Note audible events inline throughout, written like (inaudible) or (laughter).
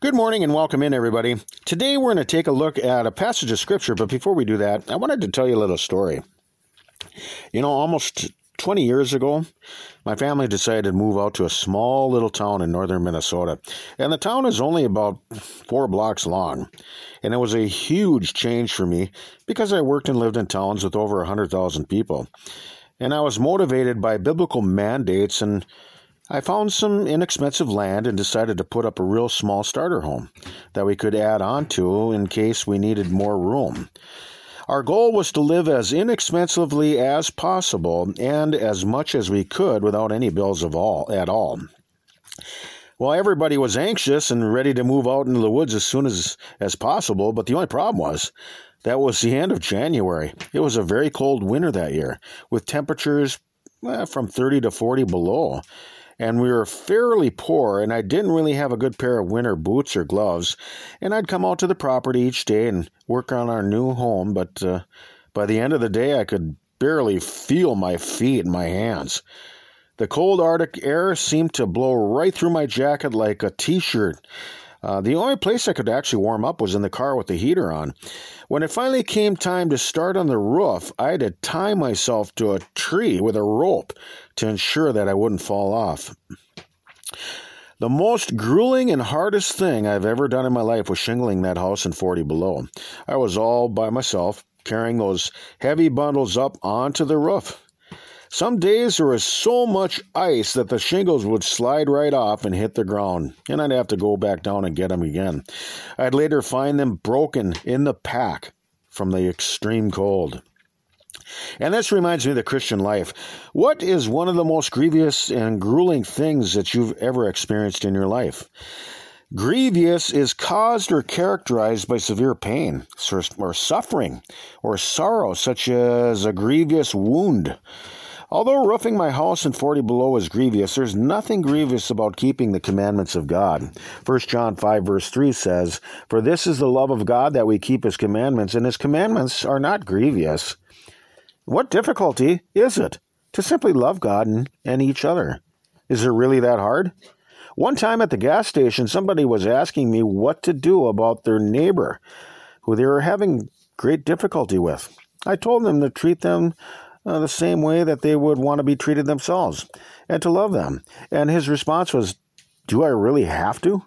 Good morning and welcome in, everybody. Today we're going to take a look at a passage of Scripture, but before we do that, I wanted to tell you a little story. You know, almost 20 years ago, my family decided to move out to a small little town in northern Minnesota. And the town is only about four blocks long. And it was a huge change for me because I worked and lived in towns with over 100,000 people. And I was motivated by biblical mandates and I found some inexpensive land and decided to put up a real small starter home that we could add on to in case we needed more room. Our goal was to live as inexpensively as possible and as much as we could without any bills of all at all. Well, everybody was anxious and ready to move out into the woods as soon as, as possible, but the only problem was that was the end of January. It was a very cold winter that year, with temperatures eh, from 30 to 40 below and we were fairly poor, and I didn't really have a good pair of winter boots or gloves. And I'd come out to the property each day and work on our new home, but uh, by the end of the day, I could barely feel my feet and my hands. The cold Arctic air seemed to blow right through my jacket like a t shirt. Uh, the only place I could actually warm up was in the car with the heater on. When it finally came time to start on the roof, I had to tie myself to a tree with a rope to ensure that I wouldn't fall off. The most grueling and hardest thing I've ever done in my life was shingling that house in 40 below. I was all by myself, carrying those heavy bundles up onto the roof. Some days there was so much ice that the shingles would slide right off and hit the ground, and I'd have to go back down and get them again. I'd later find them broken in the pack from the extreme cold. And this reminds me of the Christian life. What is one of the most grievous and grueling things that you've ever experienced in your life? Grievous is caused or characterized by severe pain or suffering or sorrow, such as a grievous wound. Although roofing my house in 40 below is grievous, there's nothing grievous about keeping the commandments of God. 1 John 5 verse 3 says, For this is the love of God that we keep his commandments, and his commandments are not grievous. What difficulty is it to simply love God and, and each other? Is it really that hard? One time at the gas station, somebody was asking me what to do about their neighbor who they were having great difficulty with. I told them to treat them uh, the same way that they would want to be treated themselves and to love them. And his response was, Do I really have to?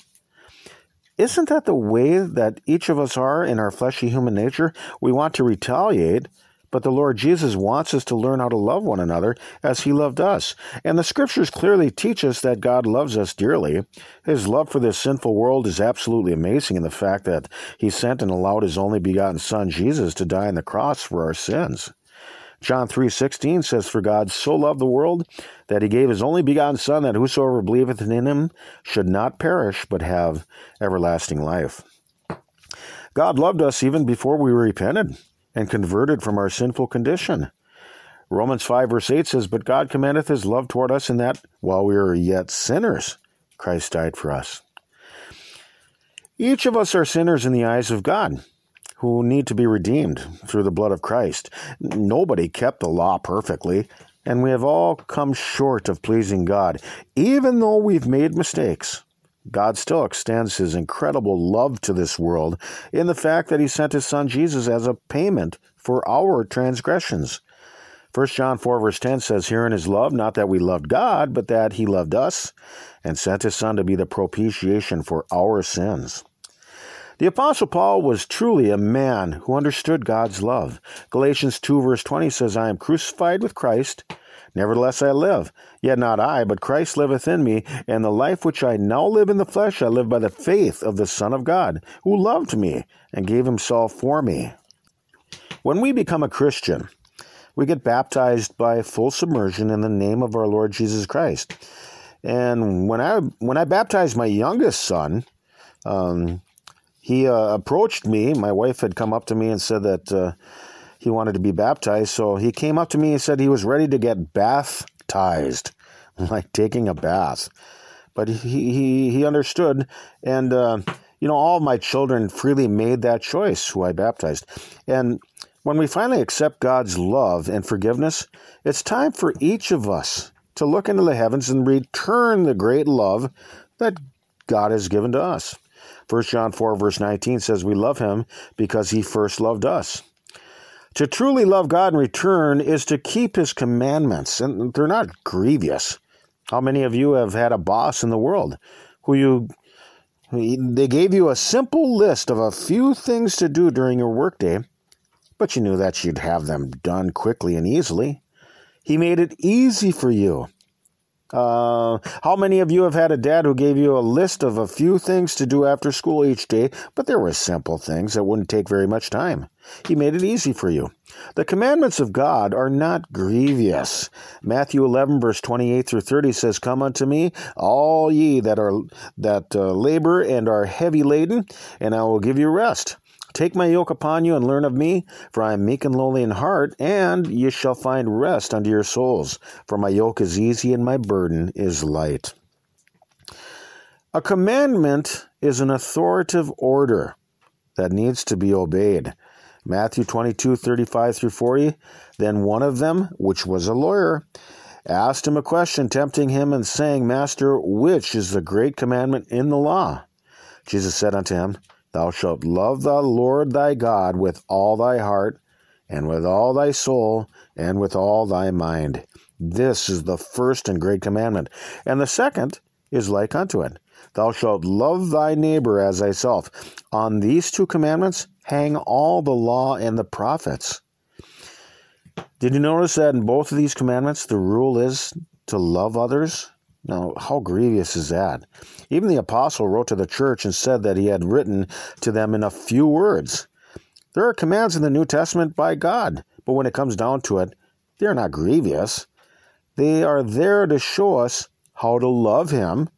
Isn't that the way that each of us are in our fleshy human nature? We want to retaliate, but the Lord Jesus wants us to learn how to love one another as he loved us. And the scriptures clearly teach us that God loves us dearly. His love for this sinful world is absolutely amazing in the fact that he sent and allowed his only begotten son Jesus to die on the cross for our sins. John 3:16 says for God so loved the world that he gave his only begotten son that whosoever believeth in him should not perish but have everlasting life. God loved us even before we repented and converted from our sinful condition. Romans 5 verse 8 says, But God commandeth his love toward us in that while we were yet sinners, Christ died for us. Each of us are sinners in the eyes of God who need to be redeemed through the blood of Christ. Nobody kept the law perfectly, and we have all come short of pleasing God. Even though we've made mistakes, God still extends his incredible love to this world in the fact that he sent his son Jesus as a payment for our transgressions. 1 John 4, verse 10 says, Herein is love, not that we loved God, but that he loved us and sent his son to be the propitiation for our sins. The Apostle Paul was truly a man who understood God's love. Galatians 2, verse 20 says, I am crucified with Christ. Nevertheless I live, yet not I, but Christ liveth in me, and the life which I now live in the flesh I live by the faith of the Son of God, who loved me and gave himself for me. When we become a Christian, we get baptized by full submersion in the name of our Lord Jesus Christ. And when I when I baptized my youngest son, um, he uh, approached me. My wife had come up to me and said that uh, he wanted to be baptized. So he came up to me and said he was ready to get baptized, (laughs) like taking a bath. But he he, he understood, and uh, you know, all my children freely made that choice who I baptized. And when we finally accept God's love and forgiveness, it's time for each of us to look into the heavens and return the great love that God has given to us. 1 John 4, verse 19 says, We love him because he first loved us. To truly love God in return is to keep his commandments, and they're not grievous. How many of you have had a boss in the world who you they gave you a simple list of a few things to do during your workday, but you knew that you'd have them done quickly and easily. He made it easy for you. Uh, how many of you have had a dad who gave you a list of a few things to do after school each day, but there were simple things that wouldn't take very much time? He made it easy for you. The commandments of God are not grievous. Matthew 11 verse 28 through 30 says, "Come unto me, all ye that are that uh, labor and are heavy laden, and I will give you rest." Take my yoke upon you and learn of me, for I am meek and lowly in heart, and ye shall find rest unto your souls. For my yoke is easy and my burden is light. A commandment is an authoritative order that needs to be obeyed. Matthew 22, 35 through 40. Then one of them, which was a lawyer, asked him a question, tempting him and saying, Master, which is the great commandment in the law? Jesus said unto him, Thou shalt love the Lord thy God with all thy heart, and with all thy soul, and with all thy mind. This is the first and great commandment. And the second is like unto it Thou shalt love thy neighbor as thyself. On these two commandments hang all the law and the prophets. Did you notice that in both of these commandments, the rule is to love others now, how grievous is that? Even the apostle wrote to the church and said that he had written to them in a few words. There are commands in the New Testament by God, but when it comes down to it, they are not grievous. They are there to show us how to love Him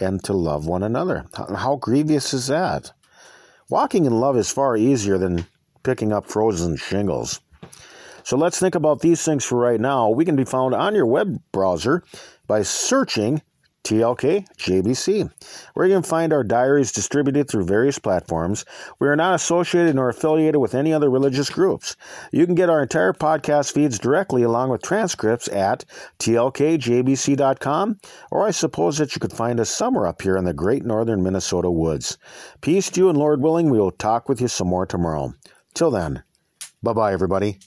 and to love one another. How grievous is that? Walking in love is far easier than picking up frozen shingles. So let's think about these things for right now. We can be found on your web browser by searching TLK JBC, where you can find our diaries distributed through various platforms. We are not associated nor affiliated with any other religious groups. You can get our entire podcast feeds directly along with transcripts at tlkjbc.com, or I suppose that you could find us somewhere up here in the great northern Minnesota woods. Peace to you, and Lord willing, we will talk with you some more tomorrow. Till then, bye bye, everybody.